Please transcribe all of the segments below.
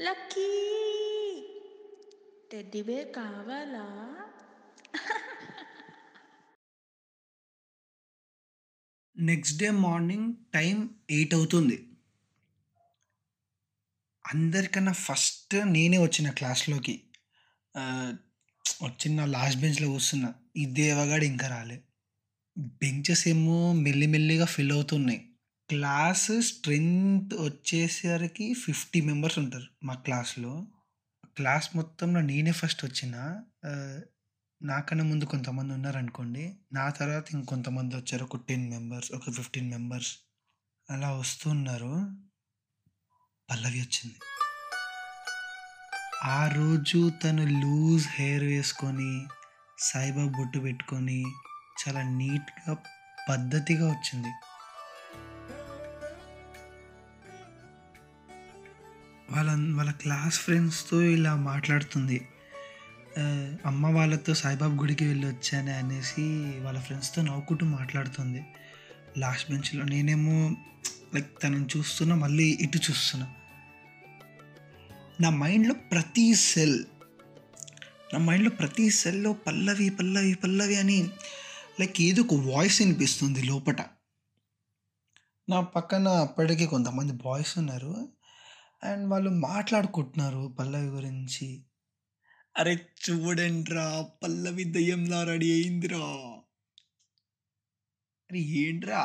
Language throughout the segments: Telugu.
లక్కీ. టెడ్డీ బేర్ కావాలా? Next day morning time eight అవుతుంది. అందరికన్నా ఫస్ట్ నేనే వచ్చిన క్లాస్లోకి. వచ్చిన లాస్ట్ బెంచ్లో కూర్చున్నా. ఈ దేవగాడు ఇంకా రాలే. బెంచెస్ ఏమో మెల్లిమెల్లిగా ఫిల్ అవుతున్నాయి. క్లాస్ స్ట్రెంగ్త్ వచ్చేసరికి ఫిఫ్టీ మెంబర్స్ ఉంటారు మా క్లాస్లో. క్లాస్ మొత్తంలో నేనే ఫస్ట్ వచ్చిన నాకన్నా ముందు కొంతమంది ఉన్నారనుకోండి నా తర్వాత ఇంకొంతమంది వచ్చారు ఒక టెన్ మెంబర్స్ ఒక ఫిఫ్టీన్ మెంబర్స్. అలా వస్తున్నారు పల్లవి వచ్చింది. ఆ రోజు తను లూజ్ హెయిర్ వేసుకొని సాయిబాబా బొట్టు పెట్టుకొని చాలా నీట్గా పద్ధతిగా వచ్చింది. వాళ్ళ వాళ్ళ క్లాస్ ఫ్రెండ్స్తో ఇలా మాట్లాడుతుంది. అమ్మ వాళ్ళతో సాయిబాబా గుడికి వెళ్ళి వచ్చాను అనేసి వాళ్ళ ఫ్రెండ్స్తో నవ్వుకుంటూ మాట్లాడుతుంది. లాస్ట్ బెంచ్లో నేనేమో లైక్ తనని చూస్తున్నా మళ్ళీ ఇటు చూస్తున్నా. నా మైండ్లో ప్రతి సెల్ నా మైండ్లో ప్రతి సెల్లో పల్లవి పల్లవి పల్లవి అని లైక్ ఏదో ఒక వాయిస్ వినిపిస్తుంది లోపట. నా పక్కన అప్పటికే కొంతమంది బాయ్స్ ఉన్నారు. అండ్ వాళ్ళు మాట్లాడుకుంటున్నారు పల్లవి గురించి. అరే చూడండిరా పల్లవి దయ్యంలా రెడీ అయిందిరా. అరే ఏంట్రా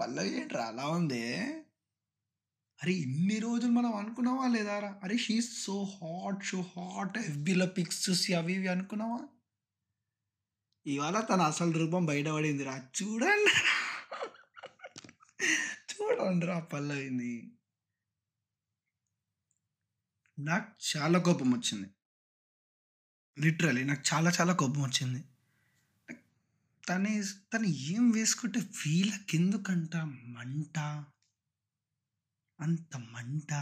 పల్లవి ఏంట్రా అలా ఉంది? అరే ఇన్ని రోజులు మనం అనుకున్నావా లేదారా? అరే she so hot so hot ఎఫ్బీలో pics చూసి అవి ఇవి అనుకున్నావా? ఇవాళ తన అసలు రూపం బయటపడిందిరా. చూడండి చూడండి రా పల్లవిని. నాకు చాలా కోపం వచ్చింది. లిటరలీ నాకు చాలా చాలా కోపం వచ్చింది. తనే తను ఏం వేసుకుంటే వీళ్ళకెందుకంట మంట? అంత మంట?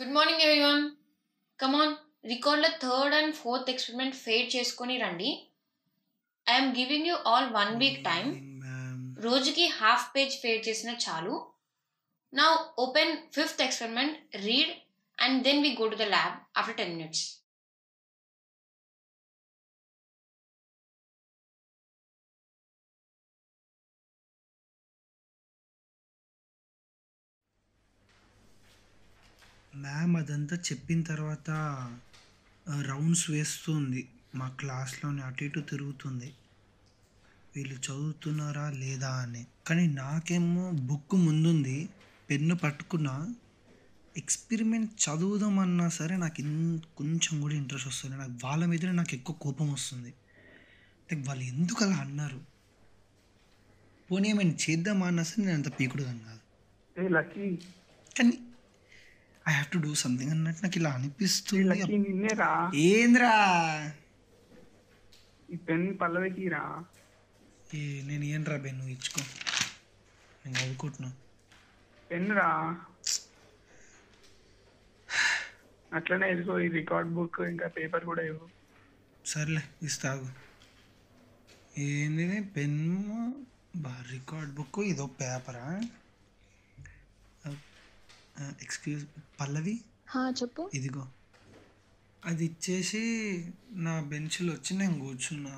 Good morning everyone. Come on రికార్డ్లో third and fourth experiment fade చేసుకొని రండి. I'm giving you all one week time రోజుకి హాఫ్ పేజ్ ఫేడ్ చేసిన చాలు. నా open fifth experiment read and then we go to the lab after ten minutes ma'am అదంతా చెప్పిన తర్వాత రౌండ్స్ వేస్తుంది. మా క్లాస్లోనే అటు ఇటు తిరుగుతుంది. వీళ్ళు చదువుతున్నారా లేదా అని. కానీ నాకేమో బుక్ ముందుంది. పెన్ను పట్టుకున్నా ఎక్స్పెరిమెంట్ చదువుదామన్నా సరే నాకు ఇన్ కొంచెం కూడా ఇంట్రెస్ట్ వస్తుంది నాకు వాళ్ళ మీదనే నాకు ఎక్కువ కోపం వస్తుంది. లైక్ వాళ్ళు ఎందుకు అలా అన్నారు? పోనీ ఏమైనా చేద్దామా అన్నా సరే నేను అంత పీకుడుగా కాదు. Hey Lucky. కానీ I have to do something అన్నట్టు నాకు ఇలా ఏ అనిపిస్తుంది ఏంద్రా? ఈ పెన్ పల్లవికి రా. ఏ నేను ఏం రా బే నువ్వు ఇచ్చుకో. నేను చదువుకుంటున్నా. పెన్ రా అట్లనే ఇదిగో ఈ రికార్డ్ బుక్ ఇంకా పేపర్ కూడా ఇవ్వు. సర్లే ఇస్తాగు. ఏంది పెన్ను బా రికార్డ్ బుక్ ఇదో పేపరా ఎక్స్క్యూజ్ పల్లవి? హా చెప్పు. ఇదిగో. అది ఇచ్చేసి నా బెంచ్లో వచ్చి నేను కూర్చున్నా.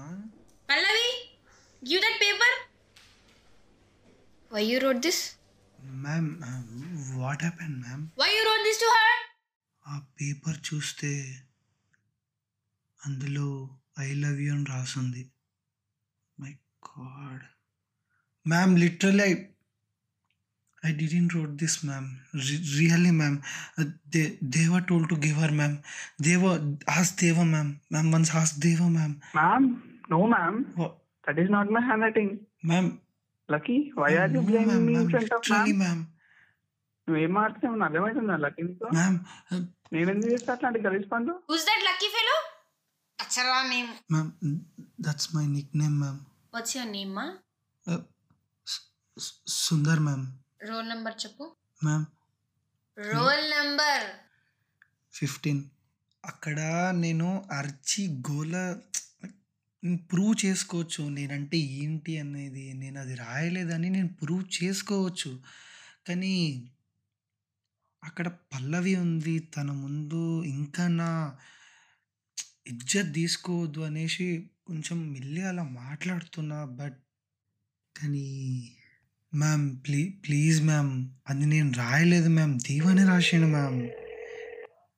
Pallavi give that paper why you wrote this ma'am what happen ma'am why you wrote this to her ఆ పేపర్ చూస్తే అందులో ఐ లవ్ యూ అని రాసుంది my god ma'am literally I I didn't wrote this ma'am really ma'am they Deva told to give her ma'am Deva ask Deva ma'am ma'am once ask Deva ma'am ma'am no ma'am that is not my hand writing ma'am lucky why are you blaming me ma'am నువ్వేం మాట్లాడుతున్నావు? అర్థమవుతుందా లక్కీ నీకు మ్యామ్ నేను ఎందుకు చేస్తా అట్లాంటి గలీజ్ పనులు who's that lucky fellow అచ్చరా name. Ma'am that's my nickname ma'am what's your name మా సుందర్ మ్యామ్ రోల్ నెంబర్ చెప్పు. మ్యామ్ రోల్ నెంబర్ ఫిఫ్టీన్ అక్కడ నేను అర్చి గోల ప్రూవ్ చేసుకోవచ్చు. నేనంటే ఏంటి అనేది నేను అది రాయలేదని నేను ప్రూవ్ చేసుకోవచ్చు. కానీ అక్కడ పల్లవి ఉంది. తన ముందు ఇంకా నా ఇజ్జత్ తీసుకోవద్దు అనేసి కొంచెం మెల్లి అలా మాట్లాడుతున్నా. బట్ కానీ మ్యామ్ ప్లీ ప్లీజ్ మ్యామ్ అది నేను రాయలేదు మ్యామ్. దేవాని రాసాను మ్యామ్.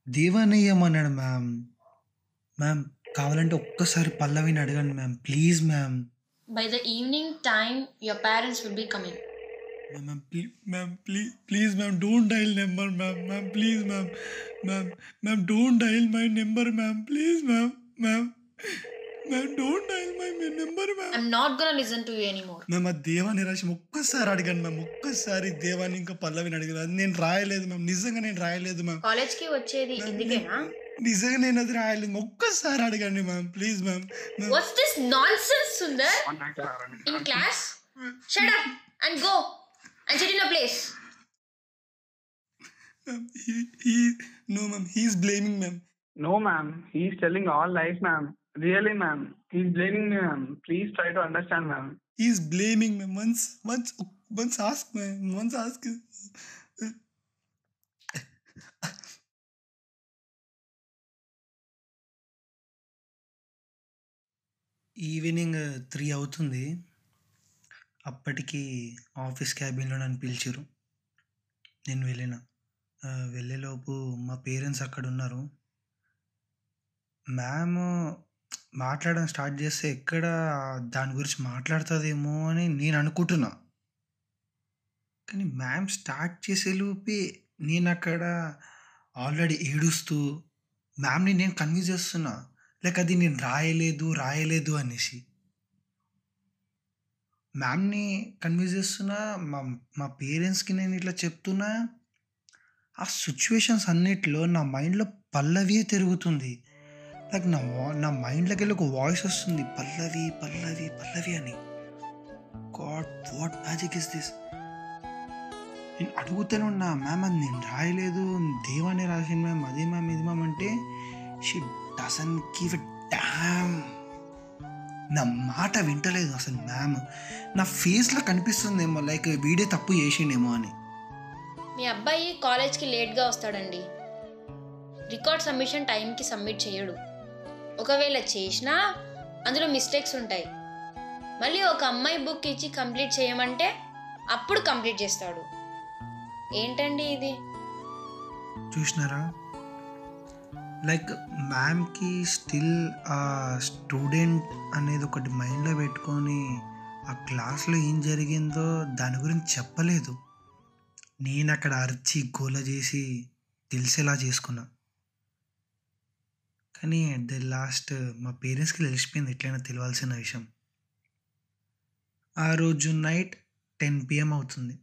దేవాని మ్యామ్. మ్యామ్ కావాలంటే ఒక్కసారి పల్లవిని అడగండి ma'am. Please ma'am. By the evening time, your parents will be coming. Ma'am please ma'am please please ma'am don't dial number ma'am ma'am please ma'am ma'am ma'am don't dial my number ma'am please ma'am ma'am ma'am don't dial my number ma'am. I'm not gonna listen to you anymore. మేము ఆ దేవాన్ని రాసి ఒక్కసారి అడిగాను మ్యామ్ ఒక్కసారి దేవాన్ని ఇంకా పల్లవిని అడిగాను అది నేను రాయలేదు మ్యామ్ నిజంగా నేను రాయలేదు మ్యామ్. కాలేజ్కి వచ్చేది ఇందుకేనా? ನಿಜಗನೇ ಏನಾದ್ರೆ ಆಯ್ಲಿ ಒಕ್ಕ ಸಾರ್ ಅಡಗಂಡಿ ma'am please ma'am what's this nonsense Sundar in class shut up and go and sit in a place he, he no ma'am. He is blaming ma'am. No ma'am. He is telling all lies ma'am. Really ma'am. He is blaming me ma'am. Please try to understand ma'am. He is blaming ma'am once once once ask ma'am. Once ask evening three అవుతుంది. అప్పటికి ఆఫీస్ క్యాబిన్లో నన్ను పిలిచారు నేను వెళ్ళిన. వెళ్ళేలోపు మా పేరెంట్స్ అక్కడ ఉన్నారు మ్యామ్ మాట్లాడడం స్టార్ట్ చేస్తే ఎక్కడ దాని గురించి మాట్లాడుతుందేమో అని నేను అనుకుంటున్నా. కానీ మ్యామ్ స్టార్ట్ చేసేలోపే నేను అక్కడ ఆల్రెడీ ఏడుస్తూ మ్యామ్ని నేను కన్విన్స్ చేస్తున్నా. లైక్ అది నేను రాయలేదు రాయలేదు అనేసి. మ్యామ్ని కన్విన్స్ చేస్తున్నా మా మా పేరెంట్స్కి నేను ఇట్లా చెప్తున్నా ఆ సిచ్యువేషన్స్ అన్నిట్లో నా మైండ్లో పల్లవియే తిరుగుతుంది. లైక్ నా వా- నా మైండ్లోకి వెళ్ళి ఒక వాయిస్ వస్తుంది పల్లవి పల్లవి పల్లవి అని. God what magic is this నేను అడుగుతూనే ఉన్నా మ్యామ్ అది నేను రాయలేదు దేవానే రాసింది మ్యామ్ అదే మ్యామ్ ఇది మ్యామ్ అంటే షీ డజన్ గివ్ డామ్ నా మాట వింటలేదు అసలు మ్యామ్ నా ఫేస్లో కనిపిస్తుందేమో లైక్ వీడే తప్పు చేసిండేమో అని. మీ అబ్బాయి కాలేజ్కి లేట్గా వస్తాడండి. రికార్డ్ సబ్మిషన్ టైంకి సబ్మిట్ చేయడు. ఒకవేళ చేసినా అందులో మిస్టేక్స్ ఉంటాయి. మళ్ళీ ఒక అమ్మాయి బుక్ ఇచ్చి కంప్లీట్ చేయమంటే అప్పుడు కంప్లీట్ చేస్తాడు. ఏంటండి ఇది? చూసినారా? లైక్ మ్యామ్కి స్టిల్ ఆ స్టూడెంట్ అనేది ఒకటి మైండ్లో పెట్టుకొని ఆ క్లాస్లో ఏం జరిగిందో దాని గురించి చెప్పలేదు. నేను అక్కడ అరిచి గోల చేసి తెలిసేలా చేసుకున్నా. కానీ అట్ ద లాస్ట్ మా పేరెంట్స్కి తెలిసిపోయింది ఎట్లయినా తెలియాల్సిన విషయం. ఆ రోజు నైట్ టెన్ పిఎం అవుతుంది.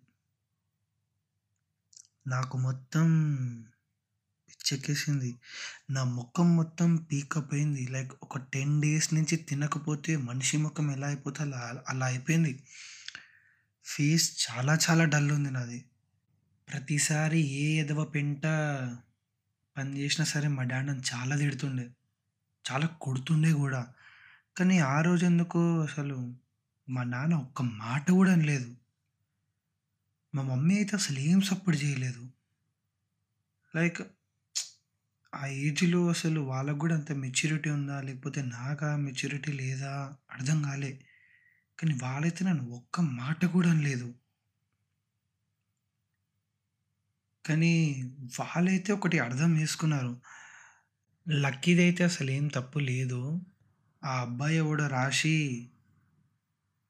నాకు మొత్తం పిచ్చెక్కేసింది. నా ముఖం మొత్తం పీకప్ అయింది లైక్ ఒక టెన్ డేస్ నుంచి తినకపోతే మనిషి ముఖం ఎలా అయిపోతే అలా అలా అయిపోయింది. ఫేస్ చాలా చాలా డల్ ఉంది నాది. ప్రతిసారి ఏ ఎదవ పెంట పని చేసినా సరే మా డాడీ నన్ను చాలా తిడుతుండే. చాలా కొడుతుండే కూడా. కానీ ఆ రోజు ఎందుకు అసలు మా నాన్న ఒక్క మాట కూడా అనలేదు. మా మమ్మీ అయితే అసలు ఏం సపోర్ట్ చేయలేదు. లైక్ ఆ ఏజ్లో అసలు వాళ్ళకు కూడా అంత మెచ్యూరిటీ ఉందా? లేకపోతే నాకు ఆ మెచ్యూరిటీ లేదా? అర్థం కాలే. కానీ వాళ్ళైతే నన్ను ఒక్క మాట కూడా అనలేదు. కానీ వాళ్ళైతే ఒకటి అర్థం చేసుకున్నారు. లక్కీదైతే అసలు ఏం తప్పు లేదు. ఆ అబ్బాయి ఎవడో రాసి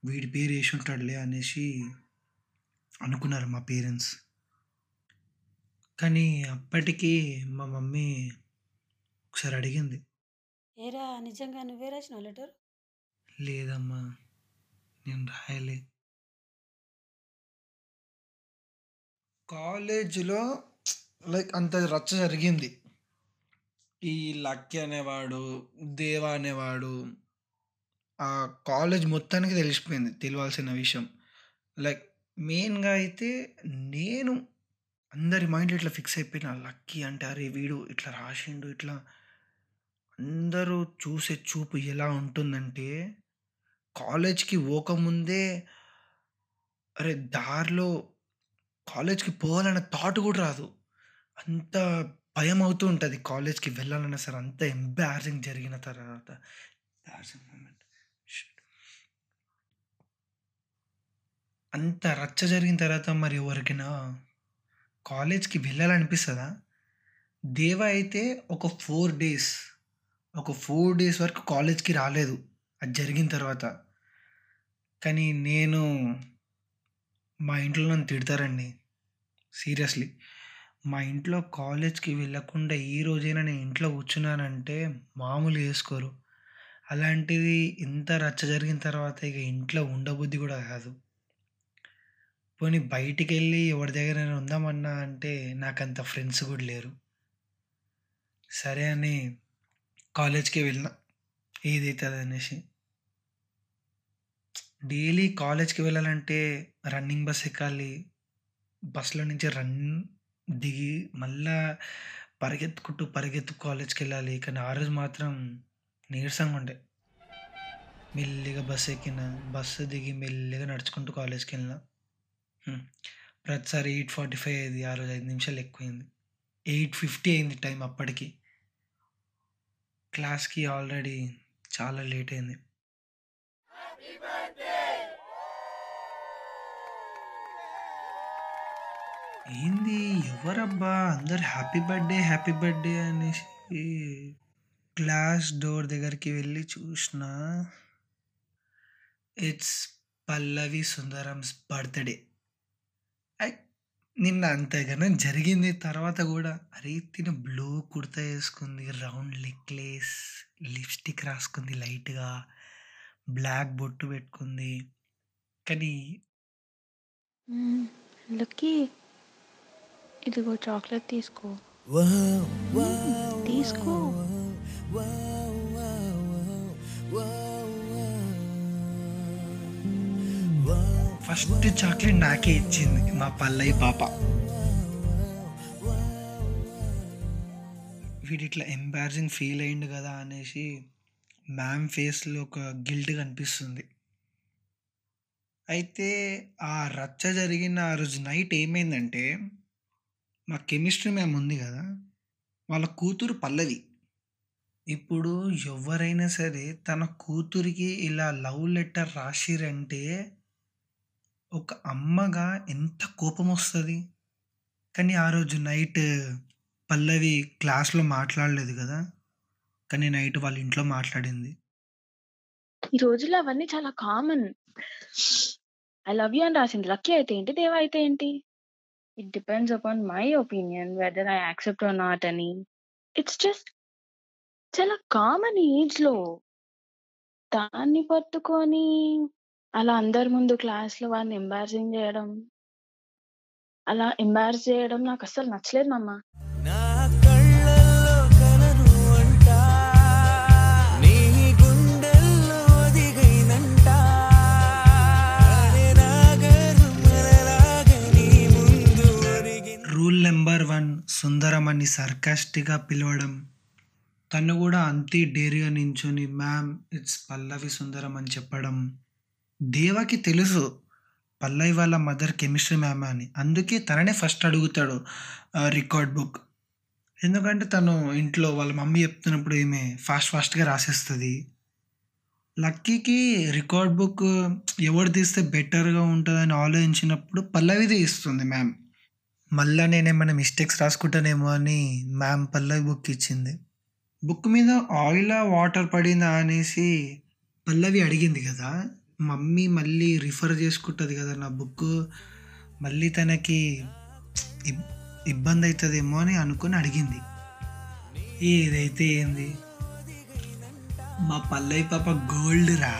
వీడి పేరు వేసి ఉంటాడులే అనేసి అనుకున్నారు మా పేరెంట్స్. కానీ అప్పటికి మా మమ్మీ ఒకసారి అడిగింది. ఏరా నిజంగా నువ్వే రాసినావు లెటర్? లేదమ్మా నేను రాయలే. కాలేజీలో లైక్ అంత రచ్చ జరిగింది. ఈ లక్కీ అనేవాడు దేవా అనేవాడు ఆ కాలేజ్ మొత్తానికి తెలిసిపోయింది తెలియాల్సిన విషయం. లైక్ మెయిన్గా అయితే నేను అందరి మైండ్ ఇట్లా ఫిక్స్ అయిపోయిన లక్కీ అంటే అరే వీడు ఇట్లా రాసిండు ఇట్లా అందరూ చూసే చూపు ఎలా ఉంటుందంటే కాలేజ్కి పోకముందే అరే దారిలో కాలేజ్కి పోవాలన్న థాట్ కూడా రాదు. అంత భయం అవుతూ ఉంటుంది కాలేజ్కి వెళ్ళాలన్నా సరే అంత ఎంబారసింగ్ జరిగిన తర్వాత. అంత రచ్చ జరిగిన తర్వాత మరి ఎవరికైనా కాలేజ్కి వెళ్ళాలనిపిస్తుందా? దేవ అయితే ఒక ఫోర్ డేస్ ఒక ఫోర్ డేస్ వరకు కాలేజ్కి రాలేదు. అది జరిగిన తర్వాత. కానీ నేను మా ఇంట్లో నన్ను తిడతారండి. సీరియస్లీ. మా ఇంట్లో కాలేజ్కి వెళ్ళకుండా ఈ రోజైనా నేను ఇంట్లో కూర్చున్నానంటే మామూలు వేసుకోరు అలాంటిది ఇంత రచ్చ జరిగిన తర్వాత ఇక ఇంట్లో ఉండబుద్ధి కూడా కాదు. పోనీ బయటికి వెళ్ళి ఎవరి దగ్గర ఉందామన్నా అంటే నాకు అంత ఫ్రెండ్స్ కూడా లేరు. సరే అని కాలేజ్కి వెళ్ళిన. ఏదైతుంది అనేసి డైలీ కాలేజ్కి వెళ్ళాలంటే రన్నింగ్ బస్ ఎక్కాలి. బస్సులో నుంచి రన్ దిగి మళ్ళా పరిగెత్తుకుంటూ పరిగెత్తు కాలేజ్కి వెళ్ళాలి కానీ ఆ రోజు మాత్రం నీరసంగా ఉండే. మెల్లిగా బస్సు ఎక్కిన బస్సు దిగి మెల్లిగా నడుచుకుంటూ కాలేజ్కి వెళ్ళినా ప్రతిసారి ఎయిట్ ఫార్టీ ఫైవ్ అయింది ఆ రోజు ఐదు నిమిషాలు ఎక్కువైంది. ఎయిట్ ఫిఫ్టీ అయింది టైం అప్పటికి. క్లాస్కి ఆల్రెడీ చాలా లేట్ అయింది. ఏంది? ఎవరబ్బా? అందరు హ్యాపీ బర్త్డే హ్యాపీ బర్త్డే అనేసి క్లాస్ డోర్ దగ్గరికి వెళ్ళి చూసిన ఇట్స్ పల్లవి సుందరమ్స్ బర్త్డే. నిన్న అంతగానం జరిగింది తర్వాత కూడా అరే తిన బ్లూ కుర్తా వేసుకుంది రౌండ్ నెక్లెస్ లిప్స్టిక్ రాసుకుంది లైట్గా బ్లాక్ బొట్టు పెట్టుకుంది. కానీ లక్కీ ఇదిగో చాక్లెట్ తీసుకో. తీసుకో. ఫస్ట్ చాక్లెట్ నాకే ఇచ్చింది మా పల్లయ్య పాప. వీడు ఇట్లా ఎంబారసింగ్ ఫీల్ అయింది కదా అనేసి మ్యామ్ ఫేస్లో ఒక గిల్ట్ కనిపిస్తుంది. అయితే ఆ రచ్చ జరిగిన ఆ రోజు నైట్ ఏమైందంటే మా కెమిస్ట్రీ మ్యామ్ ఉంది కదా వాళ్ళ కూతురు పల్లవి. ఇప్పుడు ఎవరైనా సరే తన కూతురికి ఇలా లవ్ లెటర్ రాసిరంటే ఒక అమ్మగా ఎంత కోపం వస్తుంది కానీ ఆ రోజు నైట్ పల్లవి క్లాస్లో మాట్లాడలేదు కదా. కానీ నైట్ వాళ్ళ ఇంట్లో మాట్లాడింది. ఈ రోజుల్లో అవన్నీ చాలా కామన్. ఐ లవ్ యూ అని రాసింది. లక్కీ అయితే ఏంటి? దేవ అయితే ఏంటి? It depends upon my opinion whether I accept or not అని. ఇట్స్ జస్ట్ చాలా కామన్ ఏజ్లో దాన్ని పట్టుకొని అలా అందరి ముందు క్లాస్లో వాడిని ఎంబారసింగ్ చేయడం అలా ఎంబారస్ చేయడం నాకు అస్సలు నచ్చలేదు మమ్మ నా కళ్ళల్లో కలను అంట నీ గుండెల్లో రూల్ నెంబర్ వన్ సుందరం అని సర్కాస్టిక్గా పిలవడం. తను కూడా అంతే డేరిగా నించుని మ్యామ్ ఇట్స్ పల్లవి సుందరం అని చెప్పడం. దేవాకి తెలుసు పల్లవి వాళ్ళ మదర్ కెమిస్ట్రీ మ్యామ్ అని. అందుకే తననే ఫస్ట్ అడుగుతాడు రికార్డ్ బుక్. ఎందుకంటే తను ఇంట్లో వాళ్ళ మమ్మీ చెప్తున్నప్పుడు ఈమె ఫాస్ట్ ఫాస్ట్గా రాసేస్తుంది. లక్కీకి రికార్డ్ బుక్ ఎవరు తీస్తే బెటర్గా ఉంటుందని ఆలోచించినప్పుడు పల్లవిదే ఇస్తుంది మ్యామ్. మళ్ళా నేనేమైనా మిస్టేక్స్ రాసుకుంటానేమో అని మ్యామ్ పల్లవి బుక్ ఇచ్చింది. బుక్ మీద ఆయిల్ వాటర్ పడిందా అనేసి పల్లవి అడిగింది కదా. మమ్మీ మళ్ళీ రిఫర్ చేసుకుంటుంది కదా నా బుక్ మళ్ళీ తనకి ఇబ్బంది అవుతుందేమో అని అనుకుని అడిగింది. ఏదైతే ఏంది? మా పల్లయ్య పాప గోల్డ్ రా.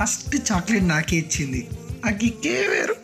ఫస్ట్ చాక్లెట్ నాకే ఇచ్చింది. ఆ కిక్కే వేరు.